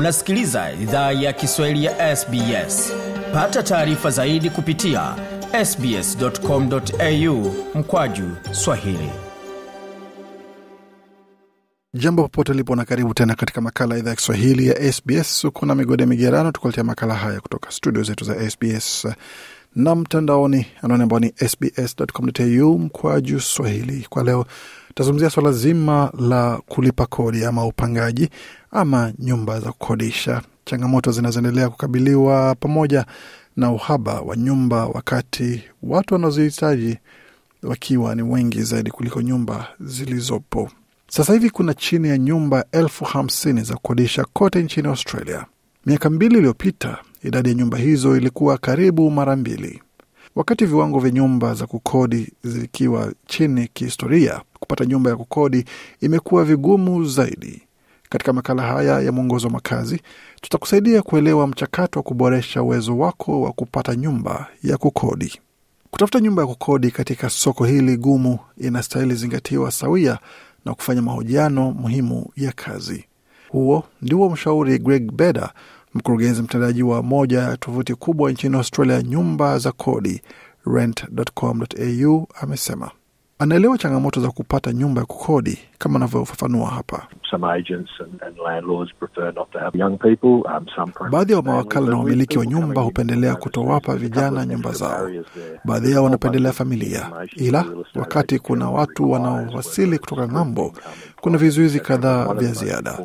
Unasikiliza idhaa ya Kiswahili ya SBS. Pata taarifa zaidi kupitia sbs.com.au mkwaju swahili. Jambo popote lipo na karibu tena katika makala ya idhaa ya Kiswahili ya SBS. ukuna migode migerano, tukuletea makala haya kutoka studio zetu za SBS na mtandaoni, anaone ambao ni sbs.com.au mkwaju swahili. Kwa leo tazungumzia swala zima la kulipa kodi ama upangaji ama nyumba za kukodisha, changamoto zinazoendelea kukabiliwa pamoja na uhaba wa nyumba, wakati watu wanazohitaji wakiwa ni wengi zaidi kuliko nyumba zilizopo. Sasa hivi kuna chini ya nyumba elfu hamsini za kukodisha kote nchini Australia. Miaka mbili iliyopita idadi ya nyumba hizo ilikuwa karibu mara mbili. Wakati viwango vya nyumba za kukodi zikiwa chini kihistoria, kupata nyumba ya kukodi imekuwa vigumu zaidi. Katika makala haya ya mwongozo wa makazi, tutakusaidia kuelewa mchakato wa kuboresha uwezo wako wa kupata nyumba ya kukodi. Kutafuta nyumba ya kukodi katika soko hili gumu inastahili zingatiwa sawia na kufanya mahojiano muhimu ya kazi. Huo ndiwo mshauri Greg Beda, mkurugenzi mtendaji wa moja ya tovuti kubwa nchini Australia, nyumba za kodi rent.com.au, amesema anaelewa changamoto za kupata nyumba ya kukodi kama anavyofafanua hapa. Baadhi ya mawakala na wamiliki wa nyumba hupendelea kutowapa vijana nyumba zao. Baadhi yao wanapendelea familia, ila wakati kuna watu wanaowasili kutoka ng'ambo, kuna vizuizi kadhaa vya ziada.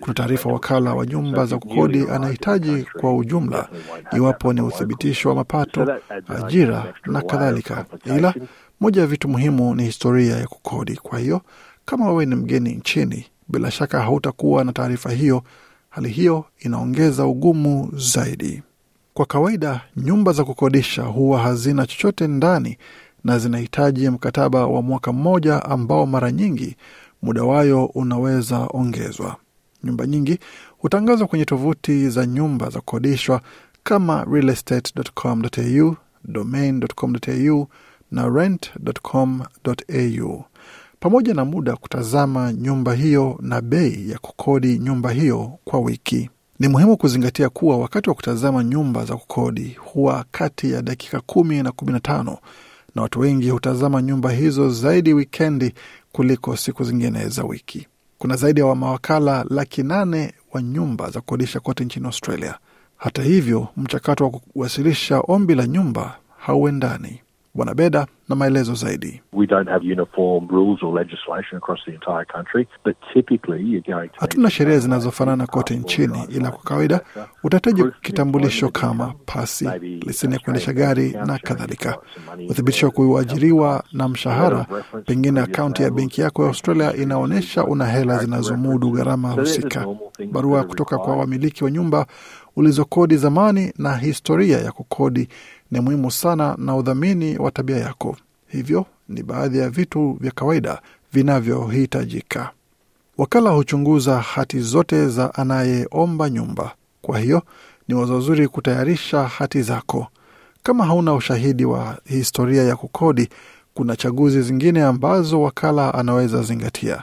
Kuna taarifa wakala wa nyumba za kukodi anahitaji kwa ujumla, iwapo ni uthibitisho wa mapato, ajira na kadhalika, ila moja ya vitu muhimu ni historia ya kukodi. Kwa hiyo kama wewe ni mgeni nchini, bila shaka hautakuwa na taarifa hiyo. Hali hiyo inaongeza ugumu zaidi. Kwa kawaida, nyumba za kukodisha huwa hazina chochote ndani na zinahitaji mkataba wa mwaka mmoja ambao mara nyingi muda wayo unaweza ongezwa. Nyumba nyingi hutangazwa kwenye tovuti za nyumba za kukodishwa kama realestate.com.au, domain.com.au na rent.com.au pamoja na muda kutazama nyumba hiyo na bei ya kukodi nyumba hiyo kwa wiki. Ni muhimu kuzingatia kuwa wakati wa kutazama nyumba za kukodi huwa kati ya dakika kumi na kumi na tano na watu wengi hutazama nyumba hizo zaidi wikendi kuliko siku zingine za wiki. Kuna zaidi ya wa mawakala laki nane wa nyumba za kukodisha kote nchini Australia. Hata hivyo, mchakato wa kuwasilisha ombi la nyumba hauendani. Bwana Beda na maelezo zaidi. Hatuna sheria zinazofanana kote nchini, ila kwa kawaida utahitaji kitambulisho kama pasi, leseni ya kuendesha gari na kadhalika, uthibitisho wa kuajiriwa na mshahara. Pengine akaunti ya benki yako ya Australia inaonyesha una hela zinazomudu gharama husika, barua kutoka kwa wamiliki wa nyumba ulizokodi zamani, na historia ya kukodi ni muhimu sana na udhamini wa tabia yako. Hivyo ni baadhi ya vitu vya kawaida vinavyohitajika. Wakala huchunguza hati zote za anayeomba nyumba, kwa hiyo ni wazo zuri kutayarisha hati zako. Kama hauna ushahidi wa historia ya kukodi, kuna chaguzi zingine ambazo wakala anaweza zingatia.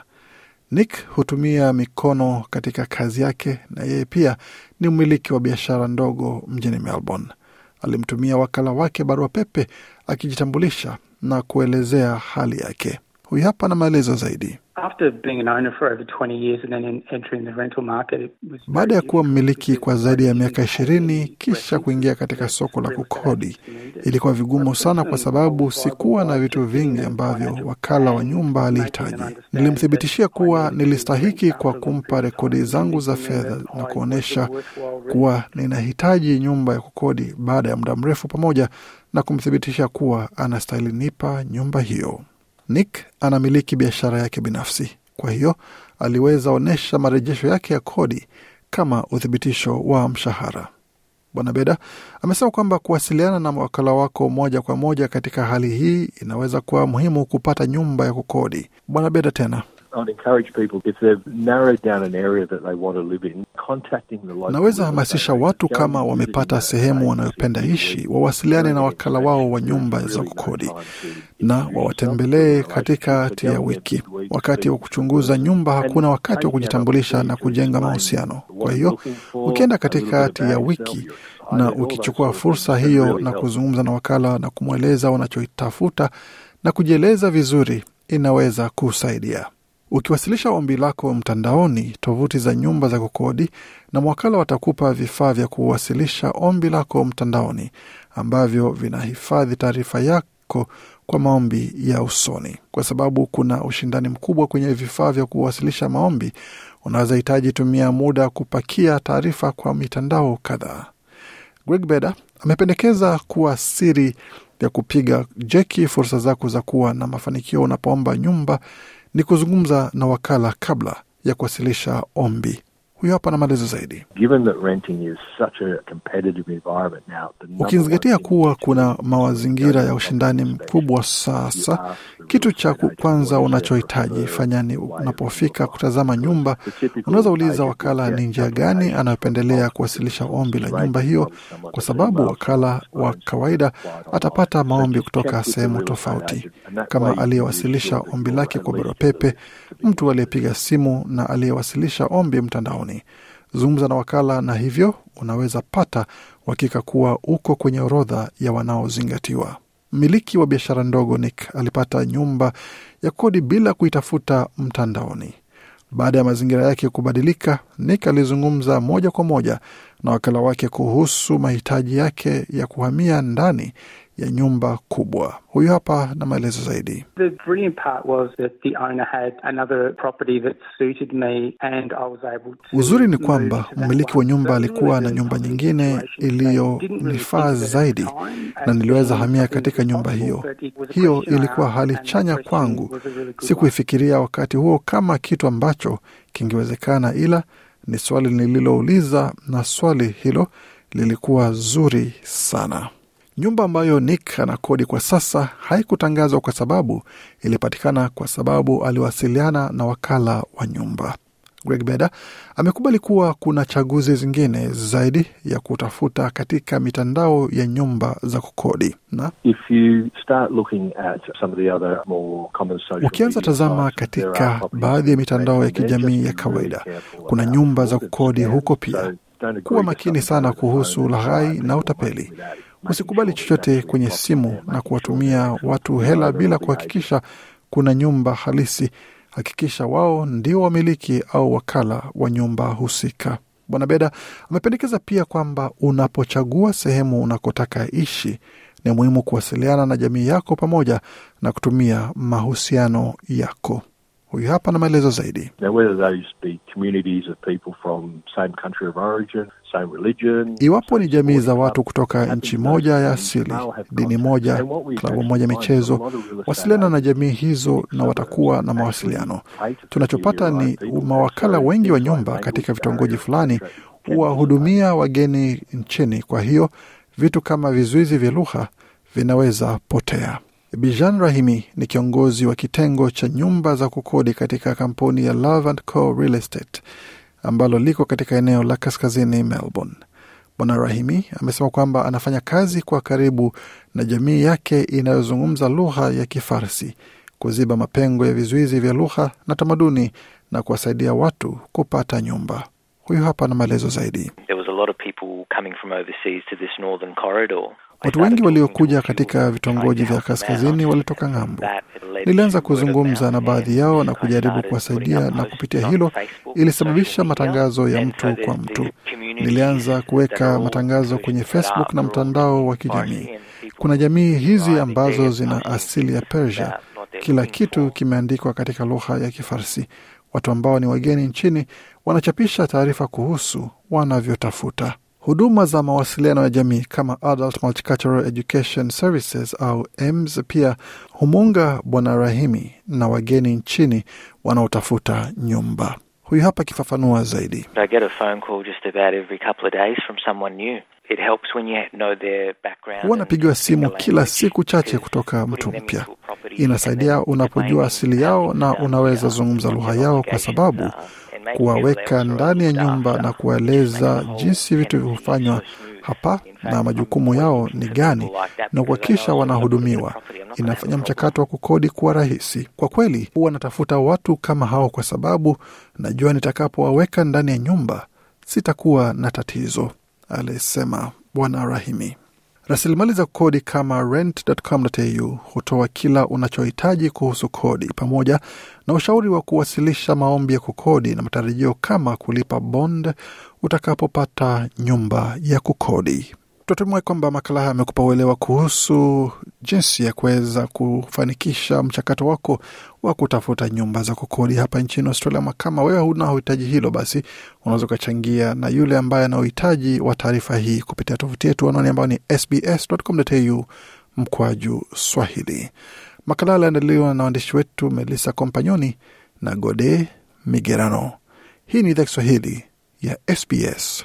Nick hutumia mikono katika kazi yake, na yeye pia ni mmiliki wa biashara ndogo mjini Melbourne. Alimtumia wakala wake barua pepe akijitambulisha na kuelezea hali yake. Huyu hapa na maelezo zaidi. Baada ya kuwa mmiliki kwa zaidi ya miaka ishirini kisha kuingia katika soko la kukodi, ilikuwa vigumu sana kwa sababu sikuwa na vitu vingi ambavyo wakala wa nyumba alihitaji. Nilimthibitishia kuwa nilistahiki kwa kumpa rekodi zangu za fedha na kuonyesha kuwa ninahitaji nyumba ya kukodi baada ya muda mrefu, pamoja na kumthibitisha kuwa anastahili nipa nyumba hiyo. Nick anamiliki biashara yake binafsi, kwa hiyo aliweza onyesha marejesho yake ya kodi kama uthibitisho wa mshahara. Bwana Beda amesema kwamba kuwasiliana na wakala wako moja kwa moja katika hali hii inaweza kuwa muhimu kupata nyumba ya kukodi. Bwana Beda tena Naweza hamasisha watu kama wamepata sehemu wanayopenda ishi, wawasiliane na wakala wao wa nyumba za kukodi na wawatembelee katikati ya wiki. Wakati wa kuchunguza nyumba, hakuna wakati wa kujitambulisha na kujenga mahusiano. Kwa hiyo ukienda katikati ya wiki na ukichukua fursa hiyo na kuzungumza na wakala na kumweleza wanachotafuta na kujieleza vizuri, inaweza kusaidia. Ukiwasilisha ombi lako mtandaoni, tovuti za nyumba za kukodi na mwakala watakupa vifaa vya kuwasilisha ombi lako mtandaoni ambavyo vinahifadhi taarifa yako kwa maombi ya usoni. Kwa sababu kuna ushindani mkubwa kwenye vifaa vya kuwasilisha maombi, unaweza hitaji tumia muda kupakia taarifa kwa mitandao kadhaa. Greg Beda amependekeza kuwa siri ya kupiga jeki fursa zako za kuwa na mafanikio unapoomba nyumba ni kuzungumza na wakala kabla ya kuwasilisha ombi. Huyo hapa na maelezo zaidi. Ukizingatia kuwa kuna mazingira ya ushindani mkubwa sasa, kitu cha kwanza unachohitaji fanyani unapofika kutazama nyumba, unaweza uliza wakala ni njia gani anayopendelea kuwasilisha ombi la nyumba hiyo, kwa sababu wakala wa kawaida atapata maombi kutoka sehemu tofauti, kama aliyewasilisha ombi lake kwa barua pepe, mtu aliyepiga simu na aliyewasilisha ombi mtandaoni. Zungumza na wakala na hivyo unaweza pata uhakika kuwa uko kwenye orodha ya wanaozingatiwa. Mmiliki wa biashara ndogo Nick alipata nyumba ya kodi bila kuitafuta mtandaoni. Baada ya mazingira yake kubadilika, Nick alizungumza moja kwa moja na wakala wake kuhusu mahitaji yake ya kuhamia ndani ya nyumba kubwa. Huyu hapa na maelezo zaidi. Uzuri ni kwamba mmiliki wa nyumba alikuwa na nyumba nyingine iliyonifaa zaidi, na niliweza hamia katika nyumba hiyo. Hiyo ilikuwa hali chanya kwangu. Sikuifikiria wakati huo kama kitu ambacho kingewezekana, ila ni swali nililouliza, na swali hilo lilikuwa zuri sana. Nyumba ambayo Nick anakodi kwa sasa haikutangazwa kwa sababu ilipatikana kwa sababu aliwasiliana na wakala wa nyumba. Greg Beda amekubali kuwa kuna chaguzi zingine zaidi ya kutafuta katika mitandao ya nyumba za kukodi na ukianza tazama katika baadhi ya mitandao ya kijamii ya kawaida, kuna nyumba za kukodi huko pia. Kuwa makini sana kuhusu laghai na utapeli. Usikubali chochote kwenye simu na kuwatumia watu hela bila kuhakikisha kuna nyumba halisi. Hakikisha wao ndio wamiliki au wakala wa nyumba husika. Bwana Beda amependekeza pia kwamba unapochagua sehemu unakotaka ishi, ni muhimu kuwasiliana na jamii yako pamoja na kutumia mahusiano yako. Huyu hapa na maelezo zaidi. Iwapo ni jamii za watu kutoka nchi moja ya asili, dini moja, klabu moja, michezo, wasiliana na jamii hizo na watakuwa na mawasiliano. Tunachopata ni mawakala wengi wa nyumba katika vitongoji fulani huwahudumia wageni nchini, kwa hiyo vitu kama vizuizi vya lugha vinaweza potea. Bijan Rahimi ni kiongozi wa kitengo cha nyumba za kukodi katika kampuni ya Love and Co Real Estate ambalo liko katika eneo la kaskazini Melbourne. Bwana Rahimi amesema kwamba anafanya kazi kwa karibu na jamii yake inayozungumza lugha ya Kifarsi kuziba mapengo ya vizuizi vya lugha na tamaduni na kuwasaidia watu kupata nyumba. Huyu hapa na maelezo zaidi. Watu wengi waliokuja katika vitongoji vya kaskazini walitoka ng'ambo. Nilianza kuzungumza na baadhi yao na kujaribu kuwasaidia, na kupitia hilo ilisababisha matangazo ya mtu kwa mtu. Nilianza kuweka matangazo kwenye Facebook na mtandao wa kijamii. Kuna jamii hizi ambazo zina asili ya Persia. Kila kitu kimeandikwa katika lugha ya Kifarsi. Watu ambao ni wageni nchini wanachapisha taarifa kuhusu wanavyotafuta huduma za mawasiliano ya jamii kama Adult Multicultural Education Services au EMS pia humunga Bwana Rahimi na wageni nchini wanaotafuta nyumba. Huyu hapa akifafanua zaidi. I get a phone call just about every couple of days from someone new. It helps when you know their background. Huwa napigiwa simu kila siku chache kutoka mtu mpya. Inasaidia unapojua asili yao na unaweza zungumza lugha yao, kwa sababu kuwaweka ndani ya nyumba na kuwaeleza jinsi vitu smooth. hapa na majukumu yao ni gani na kuhakikisha wanahudumiwa. Inafanya mchakato wa kukodi kuwa rahisi. Kwa kweli, huwa natafuta watu kama hao kwa sababu najua nitakapowaweka ndani ya nyumba sitakuwa na tatizo, alisema Bwana Rahimi. Rasilimali za kodi kama rent.com.au hutoa kila unachohitaji kuhusu kodi pamoja na ushauri wa kuwasilisha maombi ya kukodi na matarajio kama kulipa bond utakapopata nyumba ya kukodi. Tunatumai kwamba makala haya amekupa uelewa kuhusu jinsi ya kuweza kufanikisha mchakato wako wa kutafuta nyumba za kukodi hapa nchini Australia. makama wewe huna uhitaji hilo, basi unaweza ukachangia na yule ambaye ana uhitaji wa taarifa hii kupitia tovuti yetu anwani ambayo ni sbs.com.au mkwaju Swahili. Makala aliandaliwa na waandishi wetu Melissa Kompanyoni na Gode Migerano. Hii ni idhaa Kiswahili ya SBS.